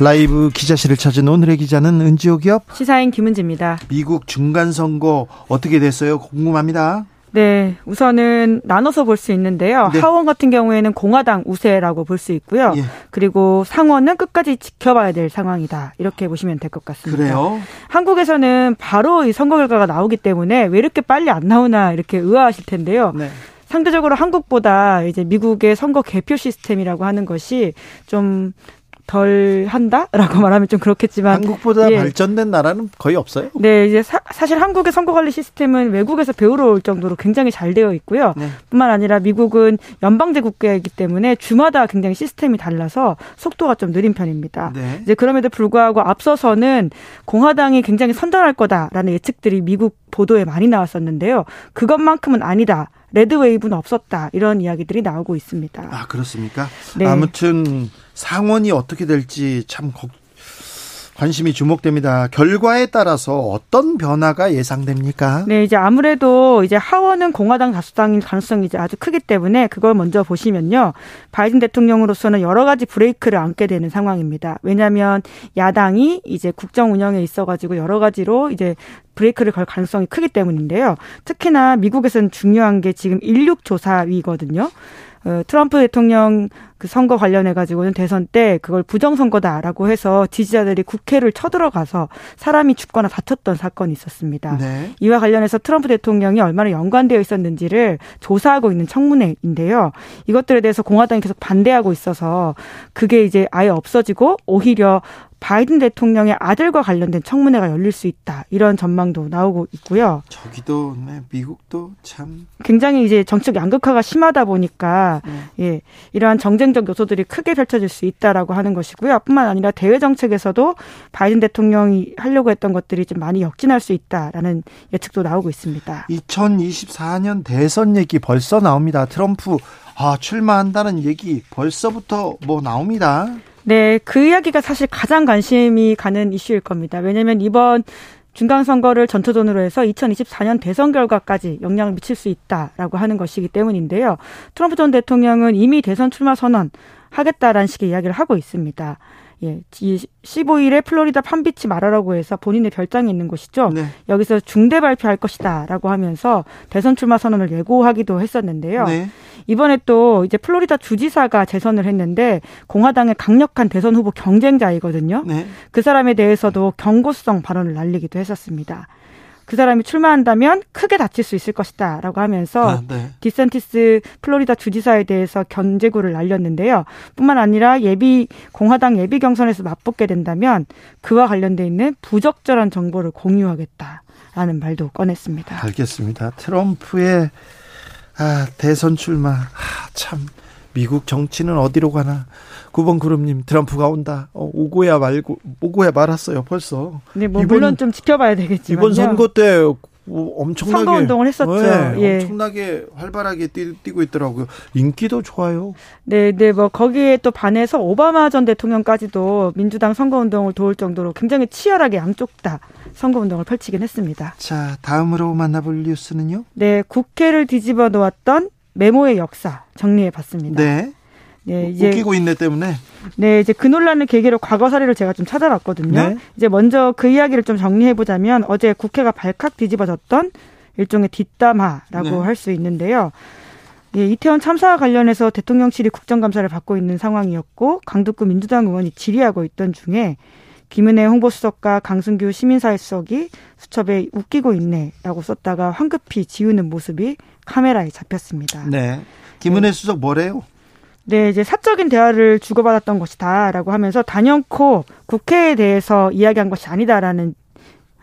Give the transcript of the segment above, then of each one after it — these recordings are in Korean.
라이브 기자실을 찾은 오늘의 기자는 은지호 기업 시사인 김은지입니다. 미국 중간 선거 어떻게 됐어요? 궁금합니다. 네, 우선은 나눠서 볼 수 있는데요. 네. 하원 같은 경우에는 공화당 우세라고 볼 수 있고요. 예. 그리고 상원은 끝까지 지켜봐야 될 상황이다. 이렇게 보시면 될 것 같습니다. 그래요? 한국에서는 바로 이 선거 결과가 나오기 때문에 왜 이렇게 빨리 안 나오나 이렇게 의아하실 텐데요. 네. 상대적으로 한국보다 이제 미국의 선거 개표 시스템이라고 하는 것이 좀 덜 한다라고 말하면 좀 그렇겠지만 한국보다 예. 발전된 나라는 거의 없어요. 네, 이제 사, 실 한국의 선거 관리 시스템은 외국에서 배우러 올 정도로 굉장히 잘 되어 있고요. 네. 뿐만 아니라 미국은 연방제 국가이기 때문에 주마다 굉장히 시스템이 달라서 속도가 좀 느린 편입니다. 네. 이제 그럼에도 불구하고 앞서서는 공화당이 굉장히 선전할 거다라는 예측들이 미국 보도에 많이 나왔었는데요. 그것만큼은 아니다. 레드웨이브는 없었다. 이런 이야기들이 나오고 있습니다. 아, 그렇습니까? 네. 아무튼 상원이 어떻게 될지 참 관심이 주목됩니다. 결과에 따라서 어떤 변화가 예상됩니까? 네, 이제 아무래도 이제 하원은 공화당 다수당일 가능성이 이제 아주 크기 때문에 그걸 먼저 보시면요. 바이든 대통령으로서는 여러 가지 브레이크를 안게 되는 상황입니다. 왜냐하면 야당이 이제 국정 운영에 있어가지고 여러 가지로 이제 브레이크를 걸 가능성이 크기 때문인데요. 특히나 미국에서는 중요한 게 지금 인력 조사위거든요. 어, 트럼프 대통령 그 선거 관련해 가지고는 대선 때 그걸 부정 선거다라고 해서 지지자들이 국회를 쳐들어가서 사람이 죽거나 다쳤던 사건이 있었습니다. 네. 이와 관련해서 트럼프 대통령이 얼마나 연관되어 있었는지를 조사하고 있는 청문회인데요. 이것들에 대해서 공화당이 계속 반대하고 있어서 그게 이제 아예 없어지고 오히려 바이든 대통령의 아들과 관련된 청문회가 열릴 수 있다 이런 전망도 나오고 있고요. 저기도 네, 미국도 참 굉장히 이제 정책 양극화가 심하다 보니까 네. 예 이러한 정쟁적 요소들이 크게 펼쳐질 수 있다라고 하는 것이고요. 뿐만 아니라 대외 정책에서도 바이든 대통령이 하려고 했던 것들이 좀 많이 역진할 수 있다라는 예측도 나오고 있습니다. 2024년 대선 얘기 벌써 나옵니다. 트럼프 아 출마한다는 얘기 벌써부터 뭐 나옵니다. 네, 그 이야기가 사실 가장 관심이 가는 이슈일 겁니다. 왜냐하면 이번 중간선거를 전초전으로 해서 2024년 대선 결과까지 영향을 미칠 수 있다라고 하는 것이기 때문인데요. 트럼프 전 대통령은 이미 대선 출마 선언 하겠다라는 식의 이야기를 하고 있습니다. 예, 15일에 플로리다 판비치 마라라고 해서 본인의 별장이 있는 곳이죠. 네. 여기서 중대 발표할 것이다라고 하면서 대선 출마 선언을 예고하기도 했었는데요. 네. 이번에 또 이제 플로리다 주지사가 재선을 했는데 공화당의 강력한 대선 후보 경쟁자이거든요. 네. 그 사람에 대해서도 경고성 발언을 날리기도 했었습니다. 그 사람이 출마한다면 크게 다칠 수 있을 것이다라고 하면서 아, 네. 디센티스 플로리다 주지사에 대해서 견제구를 날렸는데요. 뿐만 아니라 예비 공화당 예비 경선에서 맞붙게 된다면 그와 관련돼 있는 부적절한 정보를 공유하겠다라는 말도 꺼냈습니다. 알겠습니다. 트럼프의 아, 대선 출마 아, 참 미국 정치는 어디로 가나 9번 그룹님 트럼프가 온다. 어, 오고야 말고 오고야 말았어요 벌써. 네, 뭐 이번, 물론 좀 지켜봐야 되겠지만 이번 선거 때 엄청나게 선거 운동을 했었죠. 네, 예. 엄청나게 활발하게 뛰, 고 있더라고요. 인기도 좋아요. 네, 네, 뭐 거기에 또 반해서 오바마 전 대통령까지도 민주당 선거 운동을 도울 정도로 굉장히 치열하게 양쪽 다 선거 운동을 펼치긴 했습니다. 자, 다음으로 만나볼 뉴스는요? 네, 국회를 뒤집어 놓았던 메모의 역사 정리해 봤습니다. 네. 네, 이제 웃기고 있네 때문에. 네, 이제 그 논란을 계기로 과거 사례를 제가 좀 찾아봤거든요. 네. 이제 먼저 그 이야기를 좀 정리해 보자면 어제 국회가 발칵 뒤집어졌던 일종의 뒷담화라고 네. 할수 있는데요. 예, 이태원 참사와 관련해서 대통령실이 국정감사를 받고 있는 상황이었고 강덕구 민주당 의원이 질의하고 있던 중에 김은혜 홍보수석과 강승규 시민사회수석이 수첩에 웃기고 있네라고 썼다가 황급히 지우는 모습이 카메라에 잡혔습니다. 네. 김은혜 네. 수석 뭐래요? 네, 이제 사적인 대화를 주고받았던 것이다라고 하면서 단연코 국회에 대해서 이야기한 것이 아니다라는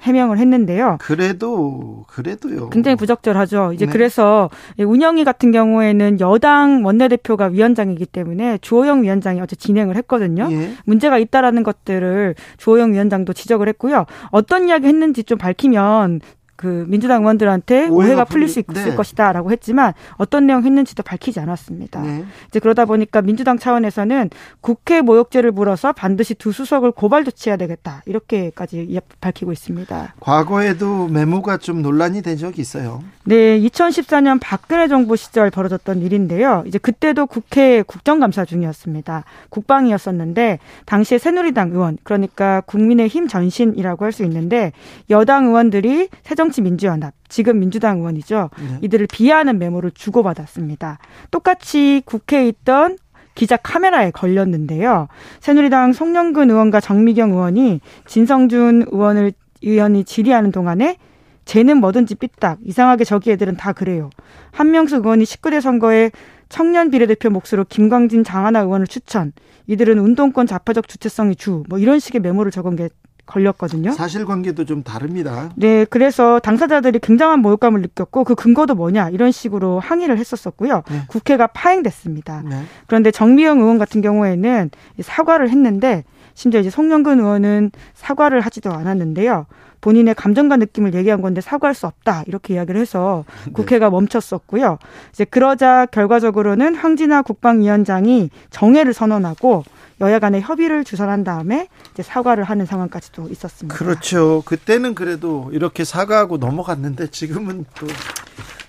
해명을 했는데요. 그래도 그래도요. 굉장히 부적절하죠. 이제 네. 그래서 운영위 같은 경우에는 여당 원내대표가 위원장이기 때문에 주호영 위원장이 어제 진행을 했거든요. 예. 문제가 있다라는 것들을 주호영 위원장도 지적을 했고요. 어떤 이야기 했는지 좀 밝히면 그 민주당 의원들한테 오해가, 풀릴 수 있을 네. 것이다라고 했지만 어떤 내용 했는지도 밝히지 않았습니다. 네. 이제 그러다 보니까 민주당 차원에서는 국회 모욕죄를 물어서 반드시 두 수석을 고발 조치해야 되겠다 이렇게까지 밝히고 있습니다. 과거에도 메모가 좀 논란이 된 적이 있어요. 네, 2014년 박근혜 정부 시절 벌어졌던 일인데요. 이제 그때도 국회 국정감사 중이었습니다. 국방이었었는데 당시에 새누리당 의원 그러니까 국민의힘 전신이라고 할 수 있는데 여당 의원들이 새정 새정치 민주연합, 지금 민주당 의원이죠. 네. 이들을 비하하는 메모를 주고받았습니다. 똑같이 국회에 있던 기자 카메라에 걸렸는데요. 새누리당 송영근 의원과 정미경 의원이 진성준 의원을 의원이 질의하는 동안에 쟤는 뭐든지 삐딱 이상하게 저기 애들은 다 그래요. 한명숙 의원이 19대 선거에 청년 비례대표 몫으로 김광진 장하나 의원을 추천. 이들은 운동권 자파적 주체성이 주. 뭐 이런 식의 메모를 적은 게 걸렸거든요. 사실관계도 좀 다릅니다. 네, 그래서 당사자들이 굉장한 모욕감을 느꼈고 그 근거도 뭐냐 이런 식으로 항의를 했었었고요. 네. 국회가 파행됐습니다. 네. 그런데 정미영 의원 같은 경우에는 사과를 했는데 심지어 이제 송영근 의원은 사과를 하지도 않았는데요. 본인의 감정과 느낌을 얘기한 건데 사과할 수 없다 이렇게 이야기를 해서 네. 국회가 네. 멈췄었고요. 이제 그러자 결과적으로는 황진아 국방위원장이 정회를 선언하고 여야 간의 협의를 주선한 다음에 이제 사과를 하는 상황까지 도 있었습니다. 그렇죠. 그때는 그래도 이렇게 사과하고 넘어갔는데 지금은 또.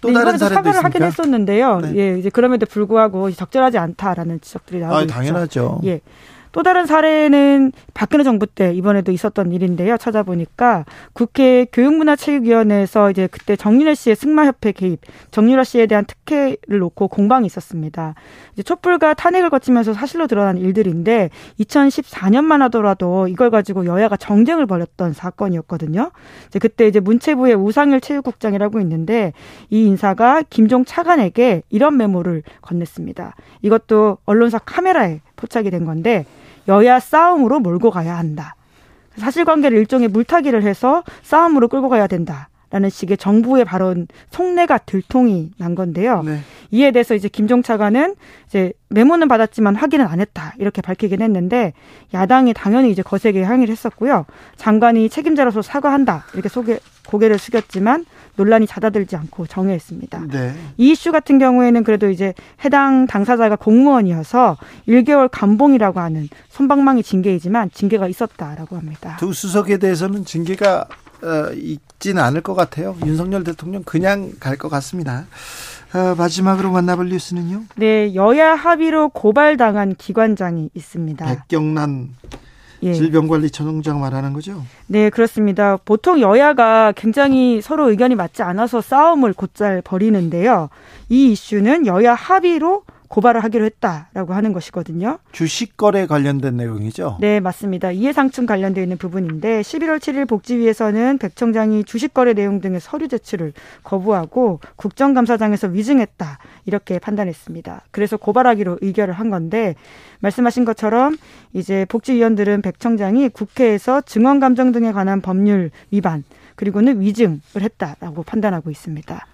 또 네, 다른 사례도 사과를 있습니까? 하긴 했었는데요. 네. 예, 이제 그럼에도 불구하고 적절하지 않다라는 지적들이 나오고 아, 있죠. 당연하죠. 예. 또 다른 사례는 박근혜 정부 때 이번에도 있었던 일인데요. 찾아보니까 국회 교육문화체육위원회에서 이제 그때 정윤혜 씨의 승마협회 개입, 정윤아 씨에 대한 특혜를 놓고 공방이 있었습니다. 이제 촛불과 탄핵을 거치면서 사실로 드러난 일들인데 2014년만 하더라도 이걸 가지고 여야가 정쟁을 벌였던 사건이었거든요. 이제 그때 이제 문체부의 우상일 체육국장이라고 있는데 이 인사가 김종 차관에게 이런 메모를 건넸습니다. 이것도 언론사 카메라에 포착이 된 건데 여야 싸움으로 몰고 가야 한다. 사실관계를 일종의 물타기를 해서 싸움으로 끌고 가야 된다. 라는 식의 정부의 발언 속내가 들통이 난 건데요. 네. 이에 대해서 이제 김종 차관은 이제 메모는 받았지만 확인은 안 했다 이렇게 밝히긴 했는데 야당이 당연히 이제 거세게 항의를 했었고요. 장관이 책임자로서 사과한다 이렇게 소개, 고개를 숙였지만 논란이 잦아들지 않고 정회했습니다. 네. 이 이슈 같은 경우에는 그래도 이제 해당 당사자가 공무원이어서 1개월 감봉이라고 하는 손방망이 징계이지만 징계가 있었다라고 합니다. 두 수석에 대해서는 징계가 어, 있지는 않을 것 같아요. 윤석열 대통령 그냥 갈 것 같습니다. 어, 마지막으로 만나볼 뉴스는요? 네, 여야 합의로 고발당한 기관장이 있습니다. 백경란 예. 질병관리청장 말하는 거죠? 네, 그렇습니다. 보통 여야가 굉장히 서로 의견이 맞지 않아서 싸움을 곧잘 벌이는데요. 이 이슈는 여야 합의로 고발을 하기로 했다라고 하는 것이거든요. 주식 거래 관련된 내용이죠? 네, 맞습니다. 이해상충 관련되어 있는 부분인데 11월 7일 복지위에서는 백 청장이 주식 거래 내용 등의 서류 제출을 거부하고 국정감사장에서 위증했다 이렇게 판단했습니다. 그래서 고발하기로 의결을 한 건데 말씀하신 것처럼 이제 복지위원들은 백 청장이 국회에서 증언 감정 등에 관한 법률 위반 그리고는 위증을 했다라고 판단하고 있습니다.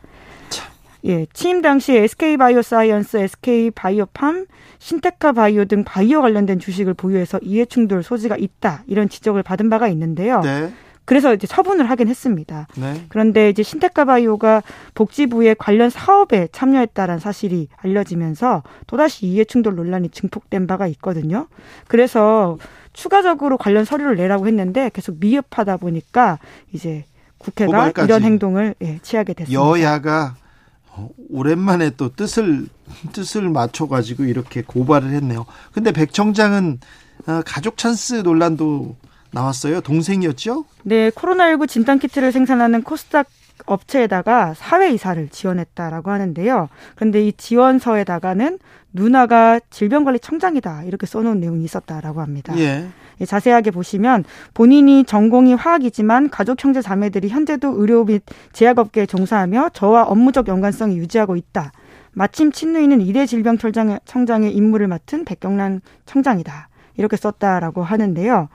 예, 취임 당시 SK 바이오사이언스, SK 바이오팜, 신테카 바이오 등 바이오 관련된 주식을 보유해서 이해충돌 소지가 있다 이런 지적을 받은 바가 있는데요. 네. 그래서 이제 처분을 하긴 했습니다. 네. 그런데 이제 신테카 바이오가 복지부의 관련 사업에 참여했다라는 사실이 알려지면서 또다시 이해충돌 논란이 증폭된 바가 있거든요. 그래서 추가적으로 관련 서류를 내라고 했는데 계속 미흡하다 보니까 이제 국회가 고발까지. 이런 행동을 예, 취하게 됐습니다. 여야가 어, 오랜만에 또 뜻을 뜻을 맞춰 가지고 이렇게 고발을 했네요. 근데 백 청장은 어, 가족 찬스 논란도 나왔어요. 동생이었죠? 네, 코로나19 진단 키트를 생산하는 코스닥 업체에다가 사회 이사를 지원했다라고 하는데요. 그런데 이 지원서에다가는 누나가 질병관리청장이다 이렇게 써놓은 내용이 있었다라고 합니다. 예. 예. 자세하게 보시면 본인이 전공이 화학이지만 가족 형제 자매들이 현재도 의료 및 제약업계에 종사하며 저와 업무적 연관성이 유지하고 있다. 마침 친누이는 이대 질병 청장의 임무를 맡은 백경란 청장이다. 이렇게 썼다라고 하는데요.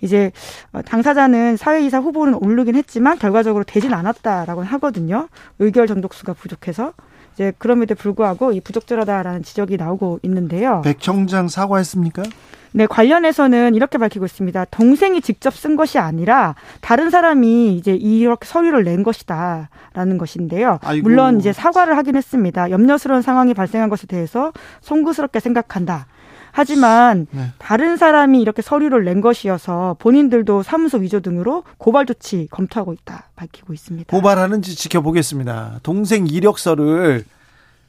이제 어, 당사자는 사회이사 후보는 오르긴 했지만 결과적으로 되진 않았다라고 하거든요. 의결 정족수가 부족해서. 이제 그럼에도 불구하고 이 부적절하다라는 지적이 나오고 있는데요. 백 청장 사과했습니까? 네, 관련해서는 이렇게 밝히고 있습니다. 동생이 직접 쓴 것이 아니라 다른 사람이 이제 이렇게 서류를 낸 것이다라는 것인데요. 아이고. 물론 이제 사과를 하긴 했습니다. 염려스러운 상황이 발생한 것에 대해서 송구스럽게 생각한다. 하지만 네. 다른 사람이 이렇게 서류를 낸 것이어서 본인들도 사무소 위조 등으로 고발 조치 검토하고 있다 밝히고 있습니다. 고발하는지 지켜보겠습니다. 동생 이력서를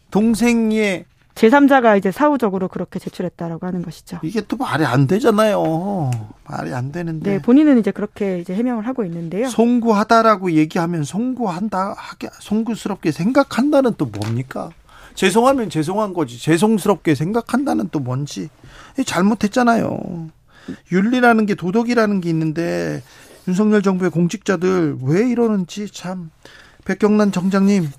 동생의 제3자가 이제 사후적으로 그렇게 제출했다라고 하는 것이죠. 이게 또 말이 안 되잖아요. 말이 안 되는데. 네, 본인은 이제 그렇게 이제 해명을 하고 있는데요. 송구하다라고 얘기하면 송구한다 송구스럽게 생각한다는 또 뭡니까? 죄송하면 죄송한 거지. 죄송스럽게 생각한다는 또 뭔지. 잘못했잖아요. 윤리라는 게 도덕이라는 게 있는데 윤석열 정부의 공직자들 왜 이러는지 참 백경란 정장님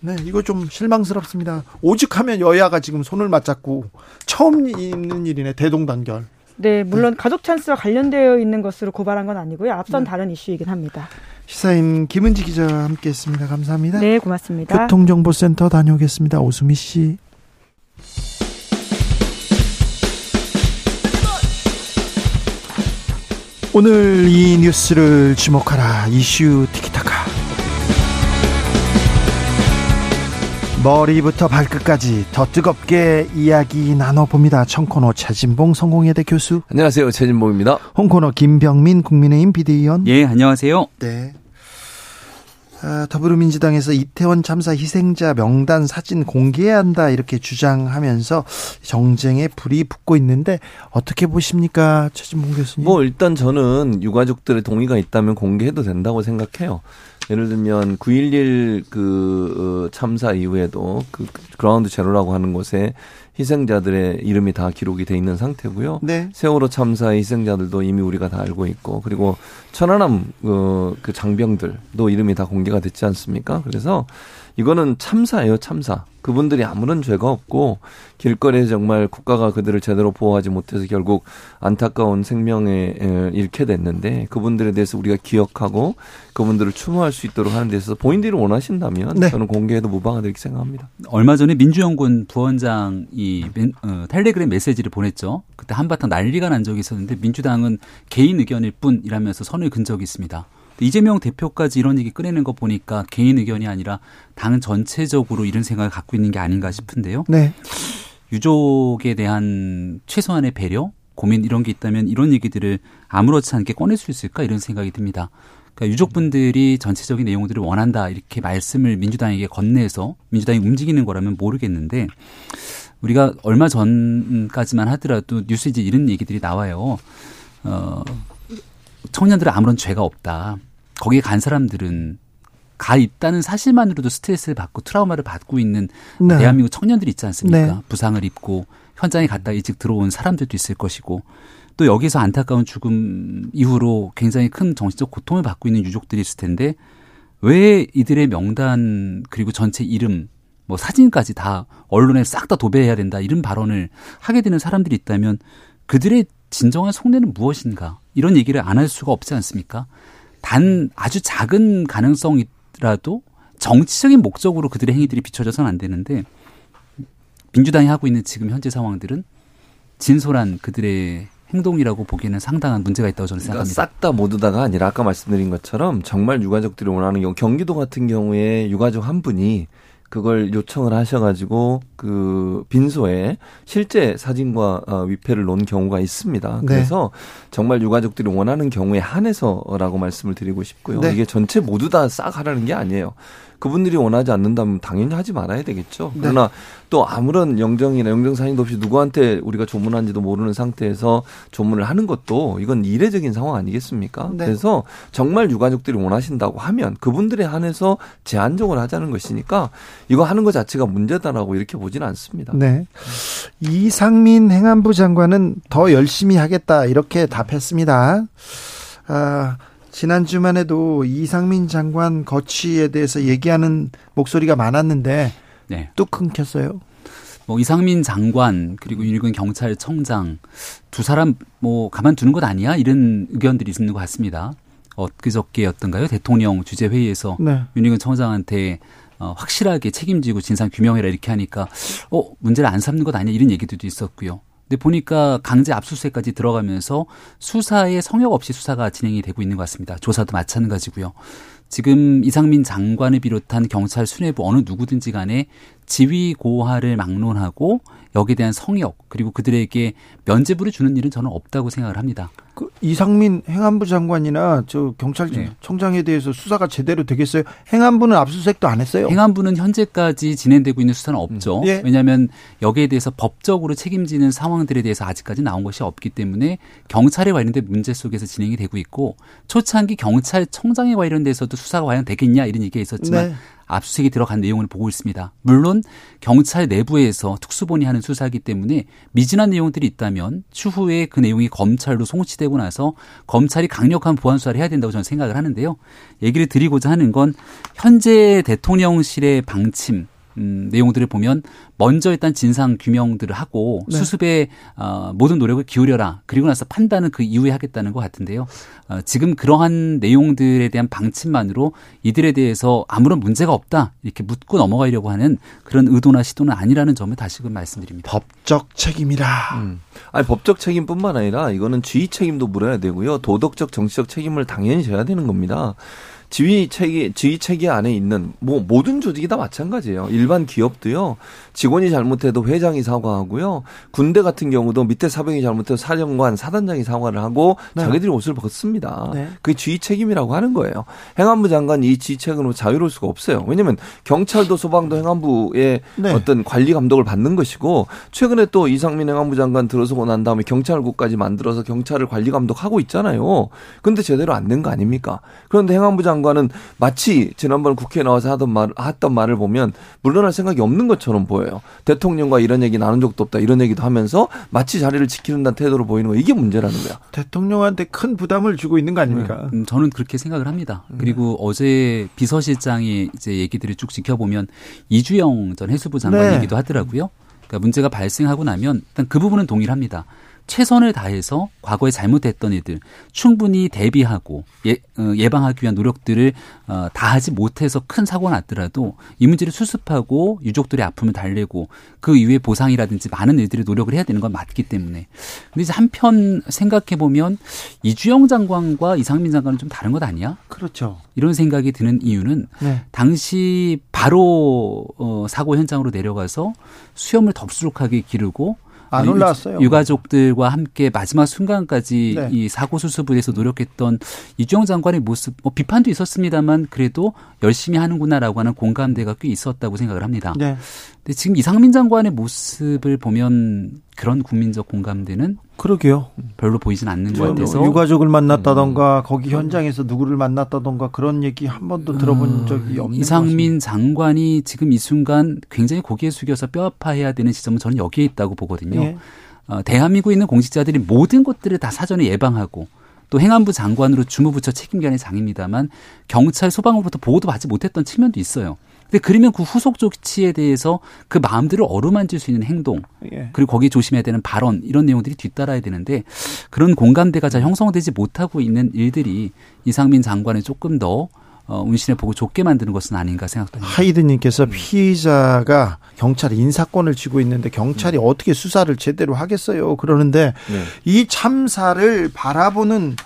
네, 이거 좀 실망스럽습니다. 오죽하면 여야가 지금 손을 맞잡고 처음 있는 일이네 대동단결. 네, 물론 네. 가족 찬스와 관련되어 있는 것으로 고발한 건 아니고요. 앞선 네. 다른 이슈이긴 합니다. 시사인 김은지 기자와 함께했습니다. 감사합니다. 네, 고맙습니다. 교통정보센터 다녀오겠습니다. 오수미 씨. 오늘 이 뉴스를 주목하라 이슈 티키타 머리부터 발끝까지 더 뜨겁게 이야기 나눠봅니다. 청코노 최진봉 성공회대 교수. 안녕하세요. 최진봉입니다. 홍코노 김병민 국민의힘 비대위원. 예, 안녕하세요. 네. 아, 더불어민주당에서 이태원 참사 희생자 명단 사진 공개해야 한다 이렇게 주장하면서 정쟁에 불이 붙고 있는데 어떻게 보십니까 최진봉 교수님? 뭐 일단 저는 유가족들의 동의가 있다면 공개해도 된다고 생각해요. 예를 들면 9.11그 어, 참사 이후에도 그 그라운드 제로라고 하는 곳에 희생자들의 이름이 다 기록이 돼 있는 상태고요. 네. 세월호 참사의 희생자들도 이미 우리가 다 알고 있고 그리고 천안함 어, 그 장병들도 이름이 다 공개가 됐지 않습니까? 그래서 이거는 참사예요, 참사. 그분들이 아무런 죄가 없고 길거리에 정말 국가가 그들을 제대로 보호하지 못해서 결국 안타까운 생명에 잃게 됐는데 그분들에 대해서 우리가 기억하고 그분들을 추모할 수 있도록 하는 데 있어서 본인들이 원하신다면 네. 저는 공개해도 무방하다 이렇게 생각합니다. 얼마 전에 민주연구원 부원장이 어, 텔레그램 메시지를 보냈죠. 그때 한바탕 난리가 난 적이 있었는데 민주당은 개인 의견일 뿐이라면서 선을 근 적이 있습니다. 이재명 대표까지 이런 얘기 꺼내는 거 보니까 개인 의견이 아니라 당 전체적으로 이런 생각을 갖고 있는 게 아닌가 싶은데요. 네. 유족에 대한 최소한의 배려, 고민 이런 게 있다면 이런 얘기들을 아무렇지 않게 꺼낼 수 있을까 이런 생각이 듭니다. 그러니까 유족분들이 전체적인 내용들을 원한다 이렇게 말씀을 민주당에게 건네서 민주당이 움직이는 거라면 모르겠는데 우리가 얼마 전까지만 하더라도 뉴스에 이제 이런 얘기들이 나와요. 어, 청년들은 아무런 죄가 없다. 거기에 간 사람들은 가 있다는 사실만으로도 스트레스를 받고 트라우마를 받고 있는 네. 대한민국 청년들이 있지 않습니까? 네. 부상을 입고 현장에 갔다 일찍 들어온 사람들도 있을 것이고 또 여기서 안타까운 죽음 이후로 굉장히 큰 정신적 고통을 받고 있는 유족들이 있을 텐데 왜 이들의 명단 그리고 전체 이름 뭐 사진까지 다 언론에 싹 다 도배해야 된다 이런 발언을 하게 되는 사람들이 있다면 그들의 진정한 속내는 무엇인가 이런 얘기를 안 할 수가 없지 않습니까? 단 아주 작은 가능성이라도 정치적인 목적으로 그들의 행위들이 비춰져서는 안 되는데 민주당이 하고 있는 지금 현재 상황들은 진솔한 그들의 행동이라고 보기에는 상당한 문제가 있다고 저는 그러니까 생각합니다. 싹 다 모두 다가 아니라 아까 말씀드린 것처럼 정말 유가족들이 원하는 경우 경기도 같은 경우에 유가족 한 분이 그걸 요청을 하셔가지고 그 빈소에 실제 사진과 어, 위패를 놓은 경우가 있습니다. 네. 그래서 정말 유가족들이 원하는 경우에 한해서라고 말씀을 드리고 싶고요. 네. 이게 전체 모두 다 싹 하라는 게 아니에요. 그분들이 원하지 않는다면 당연히 하지 말아야 되겠죠. 네. 그러나 또 아무런 영정이나 영정 사인도 없이 누구한테 우리가 조문한지도 모르는 상태에서 조문을 하는 것도 이건 이례적인 상황 아니겠습니까? 네. 그래서 정말 유가족들이 원하신다고 하면 그분들에 한해서 제한적으로 하자는 것이니까 이거 하는 것 자체가 문제다라고 이렇게 보지는 않습니다. 네. 이상민 행안부 장관은 더 열심히 하겠다 이렇게 답했습니다. 아, 지난주만 해도 이상민 장관 거취에 대해서 얘기하는 목소리가 많았는데 네. 뚝 끊겼어요. 뭐 이상민 장관 그리고 윤희근 경찰청장 두 사람 뭐 가만두는 것 아니야 이런 의견들이 있는 것 같습니다. 엊그저께였던가요 대통령 주재 회의에서 네. 윤희근 청장한테 어, 확실하게 책임지고 진상 규명해라 이렇게 하니까 어 문제를 안 삼는 것 아니야 이런 얘기들도 있었고요. 근데 보니까 강제 압수수색까지 들어가면서 수사에 성역 없이 수사가 진행이 되고 있는 것 같습니다. 조사도 마찬가지고요. 지금 이상민 장관을 비롯한 경찰 수뇌부 어느 누구든지 간에 지위 고하를 막론하고 여기에 대한 성역 그리고 그들에게 면죄부를 주는 일은 저는 없다고 생각을 합니다. 그 이상민 행안부 장관이나 저 경찰청장에 네. 대해서 수사가 제대로 되겠어요? 행안부는 압수수색도 안 했어요. 행안부는 현재까지 진행되고 있는 수사는 없죠. 음. 예. 왜냐하면 여기에 대해서 법적으로 책임지는 상황들에 대해서 아직까지 나온 것이 없기 때문에 경찰에 관련된 문제 속에서 진행이 되고 있고 초창기 경찰청장에 관련돼서도 수사가 과연 되겠냐 이런 얘기가 있었지만 네. 압수수색이 들어간 내용을 보고 있습니다. 물론 경찰 내부에서 특수본이 하는 수사이기 때문에 미진한 내용들이 있다면 추후에 그 내용이 검찰로 송치되고 나서 검찰이 강력한 보안 수사를 해야 된다고 저는 생각을 하는데요. 얘기를 드리고자 하는 건 현재 대통령실의 방침 음, 내용들을 보면 먼저 일단 진상 규명들을 하고 네. 수습에 어, 모든 노력을 기울여라. 그리고 나서 판단은 그 이후에 하겠다는 것 같은데요. 어, 지금 그러한 내용들에 대한 방침만으로 이들에 대해서 아무런 문제가 없다 이렇게 묻고 넘어가려고 하는 그런 의도나 시도는 아니라는 점을 다시금 말씀드립니다. 법적 책임이라. 음. 아니 법적 책임뿐만 아니라 이거는 지휘 책임도 물어야 되고요. 도덕적 정치적 책임을 당연히 져야 되는 겁니다. 지휘 체계 지휘 체계 안에 있는 뭐 모든 조직이 다 마찬가지예요. 일반 기업도요. 직원이 잘못해도 회장이 사과하고요. 군대 같은 경우도 밑에 사병이 잘못해도 사령관, 사단장이 사과를 하고 네. 자기들이 옷을 벗습니다. 네. 그게 지휘 책임이라고 하는 거예요. 행안부 장관이 이 지휘 책임으로 자유로울 수가 없어요. 왜냐하면 경찰도 소방도 행안부의 네. 어떤 관리 감독을 받는 것이고 최근에 또 이상민 행안부 장관 들어서고 난 다음에 경찰국까지 만들어서 경찰을 관리 감독하고 있잖아요. 근데 제대로 안 된 거 아닙니까? 그런데 행안부 장관 장관은 마치 지난번 국회에 나와서 하던 말, 했던 말을 보면 물러날 생각이 없는 것처럼 보여요. 대통령과 이런 얘기 나눈 적도 없다 이런 얘기도 하면서 마치 자리를 지키는다는 태도로 보이는 거 이게 문제라는 거야. 대통령한테 큰 부담을 주고 있는 거 아닙니까? 네. 음, 저는 그렇게 생각을 합니다. 네. 그리고 어제 비서실장이 이제 얘기들을 쭉 지켜보면 이주영 전 해수부 장관 네. 얘기도 하더라고요. 그러니까 문제가 발생하고 나면 일단 그 부분은 동일합니다. 최선을 다해서 과거에 잘못했던 일들 충분히 대비하고 예, 어, 예방하기 위한 노력들을 어, 다 하지 못해서 큰 사고가 났더라도 이 문제를 수습하고 유족들의 아픔을 달래고 그 이후에 보상이라든지 많은 일들이 노력을 해야 되는 건 맞기 때문에 근데 이제 한편 생각해 보면 이주영 장관과 이상민 장관은 좀 다른 것 아니야? 그렇죠. 이런 생각이 드는 이유는 네. 당시 바로 어, 사고 현장으로 내려가서 수염을 덥수룩하게 기르고 안 올라왔어요. 유가족들과 함께 마지막 순간까지 네. 이 사고 수습을위해서 노력했던 이주영 장관의 모습, 뭐 비판도 있었습니다만 그래도 열심히 하는구나라고 하는 공감대가 꽤 있었다고 생각을 합니다. 네. 근데 지금 이상민 장관의 모습을 보면 그런 국민적 공감대는 그러게요. 별로 보이진 않는 것 같아서 유가족을 만났다던가 음. 거기 현장에서 누구를 만났다던가 그런 얘기 한 번도 들어본 음. 적이 없는 이상민 장관이 지금 이 순간 굉장히 고개 숙여서 뼈 아파해야 되는 시점은 저는 여기에 있다고 보거든요. 네. 어, 대한민국에 있는 공직자들이 모든 것들을 다 사전에 예방하고 또 행안부 장관으로 주무부처 책임관의 장입니다만 경찰 소방으로부터 보호도 받지 못했던 측면도 있어요. 근데 그러면 그 후속 조치에 대해서 그 마음들을 어루만질 수 있는 행동 예. 그리고 거기에 조심해야 되는 발언 이런 내용들이 뒤따라야 되는데 그런 공감대가 잘 형성되지 못하고 있는 일들이 이상민 장관을 조금 더 어, 운신에 보고 좋게 만드는 것은 아닌가 생각됩니다. 하이드님께서 음. 피의자가 경찰이 인사권을 쥐고 있는데 경찰이 음. 어떻게 수사를 제대로 하겠어요? 그러는데 네. 이 참사를 바라보는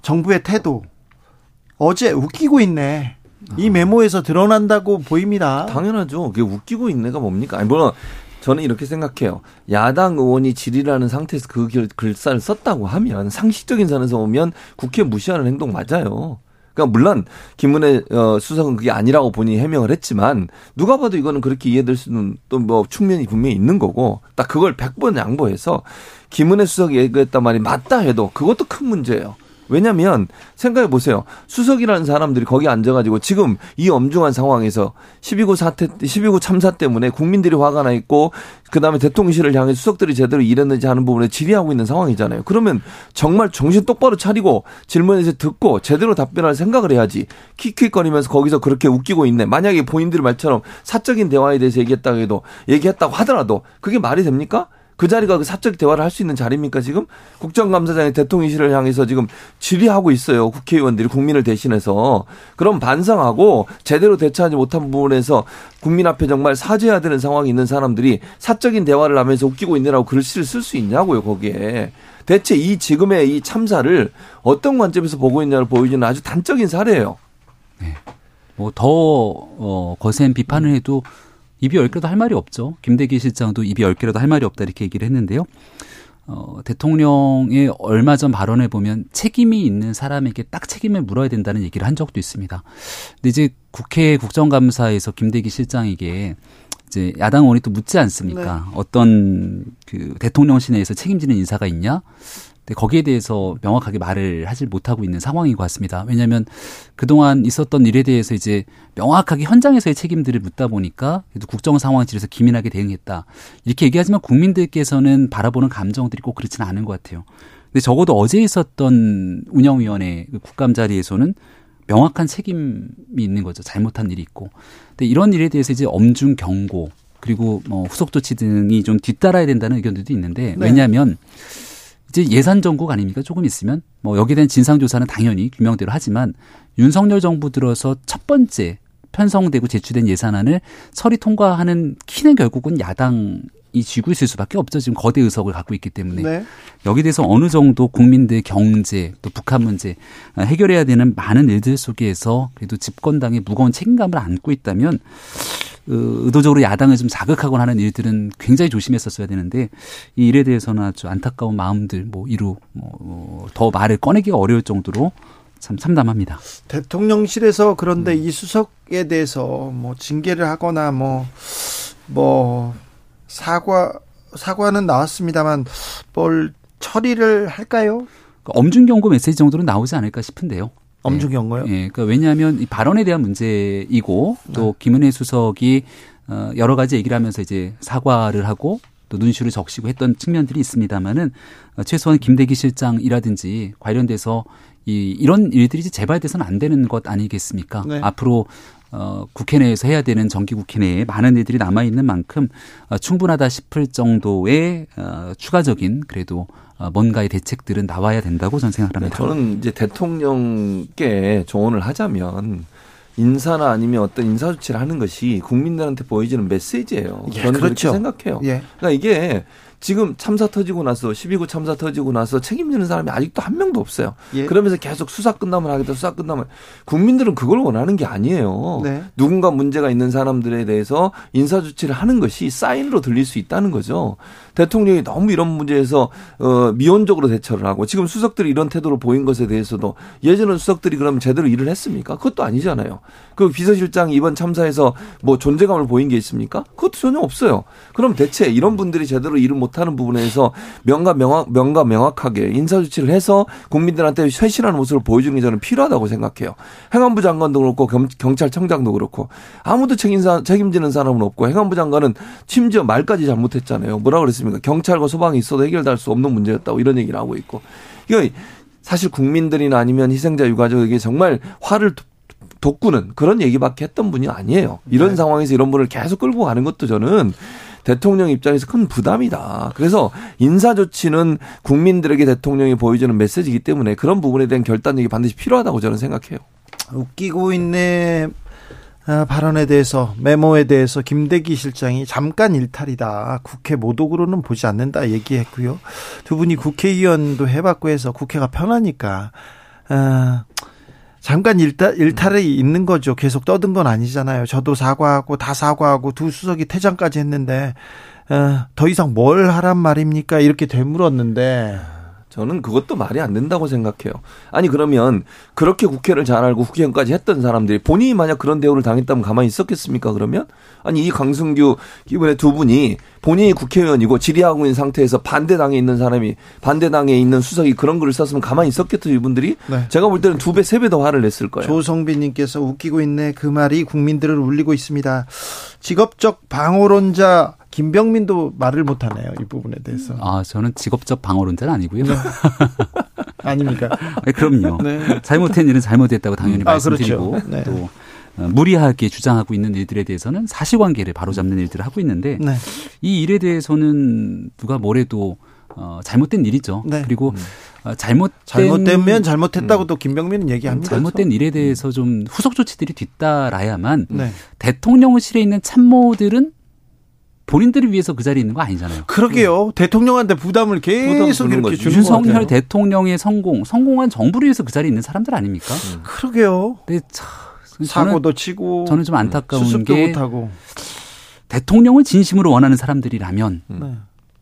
정부의 태도 어제 웃기고 있네. 이 메모에서 드러난다고 보입니다. 당연하죠. 그게 웃기고 있네가 뭡니까? 아니, 물론 저는 이렇게 생각해요. 야당 의원이 질의라는 상태에서 그 글사를 썼다고 하면 상식적인 선에서 보면 국회 무시하는 행동 맞아요. 그러니까 물론 김은혜 어, 수석은 그게 아니라고 본인이 해명을 했지만 누가 봐도 이거는 그렇게 이해될 수는 또 뭐 측면이 분명히 있는 거고 딱 그걸 100번 양보해서 김은혜 수석이 얘기했단 말이 맞다 해도 그것도 큰 문제예요. 왜냐면 생각해 보세요. 수석이라는 사람들이 거기 앉아가지고 지금 이 엄중한 상황에서 12구 사태, 12구 참사 때문에 국민들이 화가 나 있고 그 다음에 대통령실을 향해 수석들이 제대로 일했는지 하는 부분에 질의하고 있는 상황이잖아요. 그러면 정말 정신 똑바로 차리고 질문에서 듣고 제대로 답변할 생각을 해야지. 킥킥거리면서 거기서 그렇게 웃기고 있네. 만약에 본인들 말처럼 사적인 대화에 대해서 얘기했다고 해도 얘기했다고 하더라도 그게 말이 됩니까? 그 자리가 그 사적 대화를 할 수 있는 자리입니까 지금? 국정감사장이 대통령실을 향해서 지금 질의하고 있어요. 국회의원들이 국민을 대신해서. 그럼 반성하고 제대로 대처하지 못한 부분에서 국민 앞에 정말 사죄해야 되는 상황이 있는 사람들이 사적인 대화를 하면서 웃기고 있느라고 글씨를 쓸 수 있냐고요 거기에. 대체 이 지금의 이 참사를 어떤 관점에서 보고 있냐를 보여주는 아주 단적인 사례예요. 네. 뭐더 어, 거센 비판을 해도 입이 열 개라도 할 말이 없죠. 김대기 실장도 입이 열 개라도 할 말이 없다 이렇게 얘기를 했는데요. 어, 대통령의 얼마 전 발언을 보면 책임이 있는 사람에게 딱 책임을 물어야 된다는 얘기를 한 적도 있습니다. 근데 이제 국회 국정감사에서 김대기 실장에게 이제 야당 의원이 또 묻지 않습니까? 네. 어떤 그 대통령실 내에서 책임지는 인사가 있냐? 네, 거기에 대해서 명확하게 말을 하질 못하고 있는 상황인 것 같습니다. 왜냐하면 그동안 있었던 일에 대해서 이제 명확하게 현장에서의 책임들을 묻다 보니까 그래도 국정 상황실에서 기민하게 대응했다. 이렇게 얘기하지만 국민들께서는 바라보는 감정들이 꼭 그렇지는 않은 것 같아요. 근데 적어도 어제 있었던 운영위원회 그 국감 자리에서는 명확한 책임이 있는 거죠. 잘못한 일이 있고. 근데 이런 일에 대해서 이제 엄중 경고 그리고 뭐 후속 조치 등이 좀 뒤따라야 된다는 의견들도 있는데 네. 왜냐하면 이제 예산 정국 아닙니까? 조금 있으면 뭐 여기에 대한 진상 조사는 당연히 규명대로 하지만 윤석열 정부 들어서 첫 번째 편성되고 제출된 예산안을 처리 통과하는 키는 결국은 야당 이 쥐고 있을 수밖에 없죠. 지금 거대 의석을 갖고 있기 때문에 네. 여기에 대해서 어느 정도 국민들 경제 또 북한 문제 해결해야 되는 많은 일들 속에서 그래도 집권당의 무거운 책임감을 안고 있다면 그 의도적으로 야당을 좀 자극하거나 하는 일들은 굉장히 조심했었어야 되는데 이 일에 대해서는 아주 안타까운 마음들 뭐 이루 뭐더 말을 꺼내기가 어려울 정도로 참 참담합니다. 대통령실에서 그런데 음. 이 수석에 대해서 뭐 징계를 하거나 뭐뭐 뭐 사과 사과는 나왔습니다만 뭘 처리를 할까요? 엄중 경고 메시지 정도는 나오지 않을까 싶은데요. 엄중 경고요? 예, 그러니까 왜냐하면 이 발언에 대한 문제이고 또 네. 김은혜 수석이 어 여러 가지 얘기를 하면서 이제 사과를 하고 또 눈시를 적시고 했던 측면들이 있습니다만은 어, 최소한 김대기 실장이라든지 관련돼서 이 이런 일들이 이제 재발돼서는 안 되는 것 아니겠습니까? 네. 앞으로 어, 국회 내에서 해야 되는 정기 국회 내에 많은 일들이 남아 있는 만큼 어, 충분하다 싶을 정도의 어, 추가적인 그래도 어, 뭔가의 대책들은 나와야 된다고 저는 생각합니다. 네, 저는 이제 대통령께 조언을 하자면 인사나 아니면 어떤 인사 조치를 하는 것이 국민들한테 보여지는 메시지예요. 예, 저는 그렇죠. 그렇게 생각해요. 예. 그러니까 이게 지금 참사 터지고 나서 12구 참사 터지고 나서 책임지는 사람이 아직도 한 명도 없어요. 예. 그러면서 계속 수사 끝나면 하겠다, 수사 끝나면 국민들은 그걸 원하는 게 아니에요. 네. 누군가 문제가 있는 사람들에 대해서 인사 조치를 하는 것이 사인으로 들릴 수 있다는 거죠. 대통령이 너무 이런 문제에서 어 미온적으로 대처를 하고 지금 수석들이 이런 태도를 보인 것에 대해서도 예전에 수석들이 그러면 제대로 일을 했습니까? 그것도 아니잖아요. 그 비서실장 이번 참사에서 뭐 존재감을 보인 게 있습니까? 그것도 전혀 없어요. 그럼 대체 이런 분들이 제대로 일을 못 하는 부분에서 명가 명확 명가 명확하게 인사 조치를 해서 국민들한테 쇄신하는 모습을 보여주는 게 저는 필요하다고 생각해요. 행안부 장관도 그렇고 경찰청장도 그렇고 아무도 책임사, 책임지는 사람은 없고 행안부 장관은 심지어 말까지 잘못했잖아요. 뭐라 그랬어요? 않습니까? 경찰과 소방이 있어도 해결될 수 없는 문제였다고 이런 얘기를 하고 있고. 이거 사실 국민들이나 아니면 희생자 유가족에게 정말 화를 돋구는 그런 얘기밖에 했던 분이 아니에요. 이런 네. 상황에서 이런 분을 계속 끌고 가는 것도 저는 대통령 입장에서 큰 부담이다. 그래서 인사 조치는 국민들에게 대통령이 보여주는 메시지이기 때문에 그런 부분에 대한 결단력이 반드시 필요하다고 저는 생각해요. 웃기고 있네 아, 발언에 대해서 메모에 대해서 김대기 실장이 잠깐 일탈이다. 국회 모독으로는 보지 않는다 얘기했고요. 두 분이 국회의원도 해봤고 해서 국회가 편하니까 아, 잠깐 일탈 일탈이 있는 거죠. 계속 떠든 건 아니잖아요. 저도 사과하고 다 사과하고 두 수석이 퇴장까지 했는데 아, 더 이상 뭘 하란 말입니까? 이렇게 되물었는데 저는 그것도 말이 안 된다고 생각해요. 아니 그러면 그렇게 국회를 잘 알고 국회의원까지 했던 사람들이 본인이 만약 그런 대우를 당했다면 가만히 있었겠습니까? 그러면 아니 이 강승규 이번에 두 분이 본인이 국회의원이고 질의하고 있는 상태에서 반대당에 있는 사람이 반대당에 있는 수석이 그런 글을 썼으면 가만히 있었겠죠 이분들이 네. 제가 볼 때는 두 배 세 배 더 화를 냈을 거예요. 조성빈님께서 웃기고 있네 그 말이 국민들을 울리고 있습니다. 직업적 방어론자 김병민도 말을 못 하네요 이 부분에 대해서. 아 저는 직업적 방어론자는 아니고요. 네. 아닙니까? 네, 그럼요. 네. 잘못된 일은 잘못됐다고 당연히 아, 말씀드리고 그렇죠. 네. 또 어, 무리하게 주장하고 있는 일들에 대해서는 사실관계를 바로잡는 일들을 하고 있는데 네. 이 일에 대해서는 누가 뭐래도 어, 잘못된 일이죠. 네. 그리고 음. 어, 잘못된 잘못되면 잘못했다고 음. 또 김병민은 얘기합니다. 잘못된 일에 대해서 좀 후속 조치들이 뒤따라야만 네. 대통령실에 있는 참모들은 본인들을 위해서 그 자리에 있는 거 아니잖아요. 그러게요. 음. 대통령한테 부담을 계속 부담 이렇게 주는 윤석열 대통령의 성공, 성공한 정부를 위해서 그 자리에 있는 사람들 아닙니까? 음. 그러게요. 근데 참 사고도 치고 저는 좀 안타까운 게 못하고. 대통령을 진심으로 원하는 사람들이라면 네.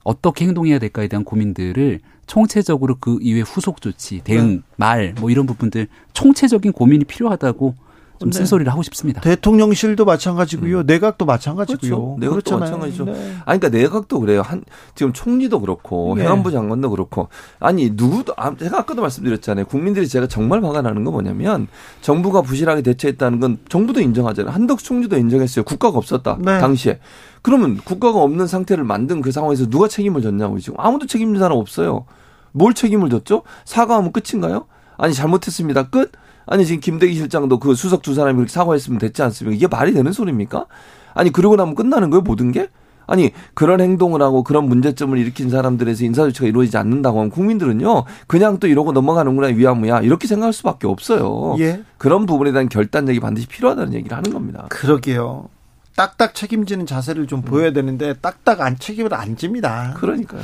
어떻게 행동해야 될까에 대한 고민들을 총체적으로 그 이후에 후속 조치, 대응, 네. 말뭐 이런 부분들 총체적인 고민이 필요하다고 좀 쓴소리를 하고 싶습니다. 대통령실도 마찬가지고요. 음. 내각도 마찬가지고요. 그렇죠. 내각도 마찬가지죠. 네. 아니 그러니까 내각도 그래요. 한 지금 총리도 그렇고 네. 행안부 장관도 그렇고 아니 누구도 아, 제가 아까도 말씀드렸잖아요. 국민들이 제가 정말 화가 나는 건 뭐냐면 정부가 부실하게 대처했다는 건 정부도 인정하잖아요. 한덕수 총리도 인정했어요. 국가가 없었다. 네. 당시에. 그러면 국가가 없는 상태를 만든 그 상황에서 누가 책임을 졌냐고 지금 아무도 책임진 사람 없어요. 뭘 책임을 졌죠? 사과하면 끝인가요? 아니 잘못했습니다. 끝? 아니 지금 김대기 실장도 그 수석 두 사람이 그렇게 사과했으면 됐지 않습니까? 이게 말이 되는 소리입니까? 아니 그러고 나면 끝나는 거예요 모든 게? 아니 그런 행동을 하고 그런 문제점을 일으킨 사람들에서 인사 조치가 이루어지지 않는다고 하면 국민들은요 그냥 또 이러고 넘어가는구나 위안무야 이렇게 생각할 수밖에 없어요. 예. 그런 부분에 대한 결단력이 반드시 필요하다는 얘기를 하는 겁니다. 그러게요. 딱딱 책임지는 자세를 좀 음. 보여야 되는데 딱딱 안 책임을 안 집니다. 그러니까요.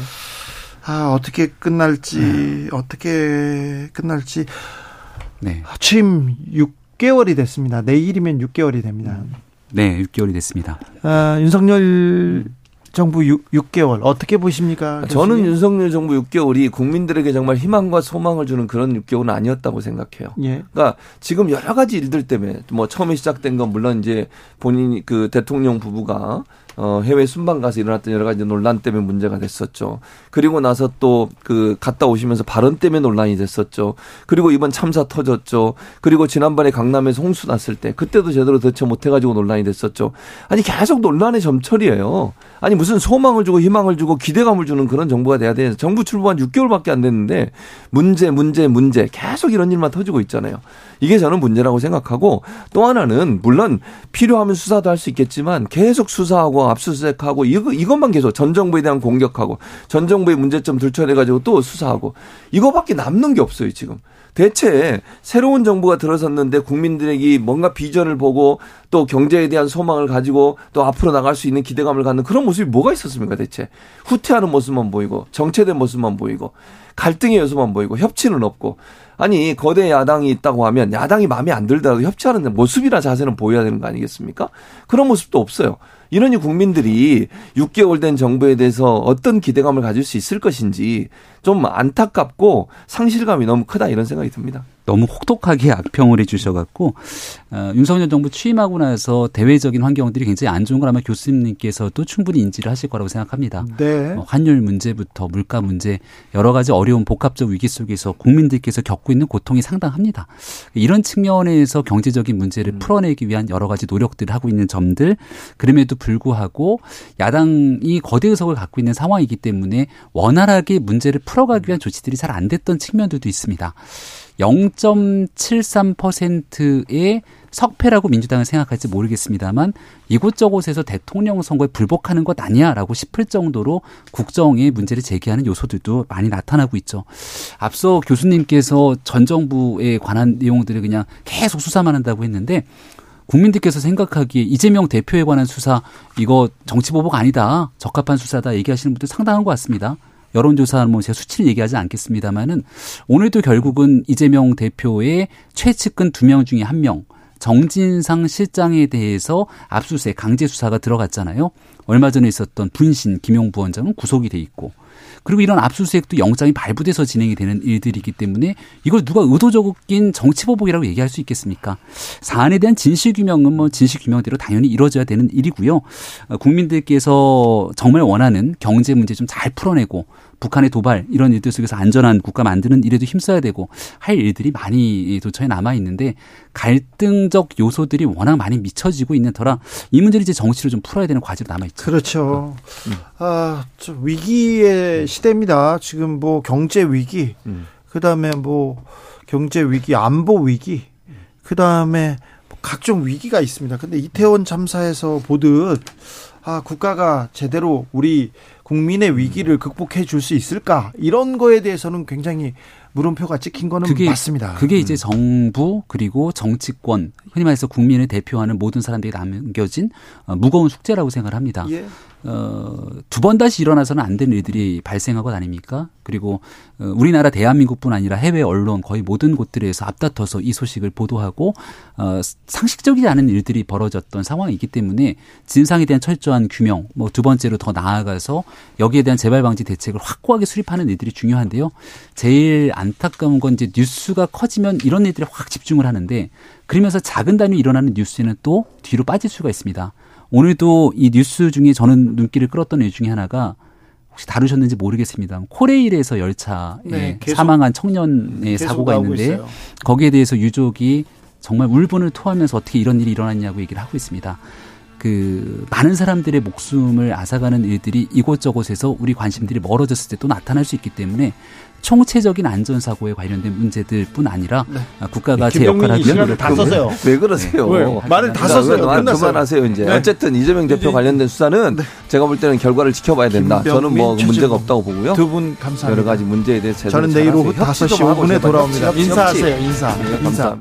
아 어떻게 끝날지 음. 어떻게 끝날지 네. 취임 6개월이 됐습니다. 내일이면 6개월이 됩니다. 네, 6개월이 됐습니다. 아, 윤석열 정부 6, 6개월 어떻게 보십니까? 교수님? 저는 윤석열 정부 6개월이 국민들에게 정말 희망과 소망을 주는 그런 6개월은 아니었다고 생각해요. 예. 그러니까 지금 여러 가지 일들 때문에 뭐 처음에 시작된 건 물론 이제 본인 그 대통령 부부가 어, 해외 순방 가서 일어났던 여러 가지 논란 때문에 문제가 됐었죠. 그리고 나서 또 그 갔다 오시면서 발언 때문에 논란이 됐었죠. 그리고 이번 참사 터졌죠. 그리고 지난번에 강남에서 홍수 났을 때 그때도 제대로 대처 못 해가지고 논란이 됐었죠. 아니 계속 논란의 점철이에요. 아니 무슨 소망을 주고 희망을 주고 기대감을 주는 그런 정부가 돼야 돼. 정부 출범한 6개월밖에 안 됐는데 문제 문제 문제 계속 이런 일만 터지고 있잖아요. 이게 저는 문제라고 생각하고 또 하나는 물론 필요하면 수사도 할 수 있겠지만 계속 수사하고 압수수색하고 이거 이것만 계속 전 정부에 대한 공격하고 전 정부의 문제점 들춰내 가지고 또 수사하고 이거밖에 남는 게 없어요 지금. 대체 새로운 정부가 들어섰는데 국민들에게 뭔가 비전을 보고 또 경제에 대한 소망을 가지고 또 앞으로 나갈 수 있는 기대감을 갖는 그런 모습이 뭐가 있었습니까 대체 후퇴하는 모습만 보이고 정체된 모습만 보이고 갈등의 요소만 보이고 협치는 없고 아니 거대 야당이 있다고 하면 야당이 마음에 안 들더라도 협치하는 모습이나 자세는 보여야 되는 거 아니겠습니까? 그런 모습도 없어요. 이러니 국민들이 6개월 된 정부에 대해서 어떤 기대감을 가질 수 있을 것인지 좀 안타깝고 상실감이 너무 크다 이런 생각이 듭니다. 너무 혹독하게 악평을 해주셔갖고 어, 윤석열 정부 취임하고 나서 대외적인 환경들이 굉장히 안 좋은 걸 아마 교수님께서도 충분히 인지를 하실 거라고 생각합니다. 네. 어, 환율 문제부터 물가 문제 여러 가지 어려운 복합적 위기 속에서 국민들께서 겪고 있는 고통이 상당합니다. 이런 측면에서 경제적인 문제를 음. 풀어내기 위한 여러 가지 노력들을 하고 있는 점들 그럼에도 불구하고 야당이 거대 의석을 갖고 있는 상황이기 때문에 원활하게 문제를 풀어가기 위한 조치들이 잘 안 됐던 측면들도 있습니다. 0.73%의 석패라고 민주당은 생각할지 모르겠습니다만 이곳저곳에서 대통령 선거에 불복하는 것 아니야라고 싶을 정도로 국정에 문제를 제기하는 요소들도 많이 나타나고 있죠. 앞서 교수님께서 전 정부에 관한 내용들을 그냥 계속 수사만 한다고 했는데 국민들께서 생각하기에 이재명 대표에 관한 수사 이거 정치 보복 아니다 적합한 수사다 얘기하시는 분들 상당한 것 같습니다. 여론조사 뭐 제가 수치를 얘기하지 않겠습니다만은 오늘도 결국은 이재명 대표의 최측근 두 명 중에 한 명, 정진상 실장에 대해서 압수수색 강제 수사가 들어갔잖아요. 얼마 전에 있었던 분신 김용 부원장은 구속이 돼 있고 그리고 이런 압수수색도 영장이 발부돼서 진행이 되는 일들이기 때문에 이걸 누가 의도적인 정치보복이라고 얘기할 수 있겠습니까? 사안에 대한 진실 규명은 뭐 진실 규명대로 당연히 이루어져야 되는 일이고요. 어, 국민들께서 정말 원하는 경제 문제 좀 잘 풀어내고 북한의 도발 이런 일들 속에서 안전한 국가 만드는 일에도 힘써야 되고 할 일들이 많이 도처에 남아 있는데 갈등적 요소들이 워낙 많이 미쳐지고 있는 터라 이 문제를 이제 정치로 좀 풀어야 되는 과제로 남아 있죠. 그렇죠. 아, 저 위기의 시대입니다. 지금 뭐 경제 위기, 음. 그다음에 뭐 경제 위기, 안보 위기, 그다음에 각종 위기가 있습니다. 근데 이태원 참사에서 보듯 아, 국가가 제대로 우리 국민의 위기를 극복해 줄 수 있을까? 이런 거에 대해서는 굉장히 물음표가 찍힌 거는 그게 맞습니다. 그게 이제 정부 그리고 정치권 흔히 말해서 국민을 대표하는 모든 사람들이 남겨진 어, 무거운 숙제라고 생각을 합니다. 예. 어, 두 번 다시 일어나서는 안 되는 일들이 발생한 것 아닙니까? 그리고 어, 우리나라 대한민국뿐 아니라 해외 언론 거의 모든 곳들에서 앞다퉈서 이 소식을 보도하고 어, 상식적이지 않은 일들이 벌어졌던 상황이기 때문에 진상에 대한 철저한 규명, 뭐 두 번째로 더 나아가서 여기에 대한 재발 방지 대책을 확고하게 수립하는 일들이 중요한데요. 제일 안타까운 건 이제 뉴스가 커지면 이런 일들에 확 집중을 하는데 그러면서 작은 단위 일어나는 뉴스에는 또 뒤로 빠질 수가 있습니다. 오늘도 이 뉴스 중에 저는 눈길을 끌었던 일 중에 하나가 혹시 다루셨는지 모르겠습니다. 코레일에서 열차에 네, 계속 사망한 청년의 사고가 있는데 있어요. 거기에 대해서 유족이 정말 울분을 토하면서 어떻게 이런 일이 일어났냐고 얘기를 하고 있습니다. 그 많은 사람들의 목숨을 앗아가는 일들이 이곳저곳에서 우리 관심들이 멀어졌을 때 또 나타날 수 있기 때문에 총체적인 안전 사고에 관련된 문제들뿐 아니라 네. 아, 국가가 제 김병민이 역할을 하기 시간을 위해서 다 썼어요. 왜 그러세요? 왜? 말을 다 썼어요. 그만- 끝났어요. 그만하세요 이제. 네. 어쨌든 이재명 대표 관련된 수사는 제가 볼 때는 결과를 지켜봐야 된다. 저는 뭐 문제가. 없다고 보고요. 두 분 감사합니다. 여러 가지 문제에 대해서 저는 제대로 내일 오후 잘하세요. 협치 5시 좀 하고 5분에 제발 돌아옵니다. 협치, 협치. 인사하세요. 인사. 네, 인사. 감사합니다.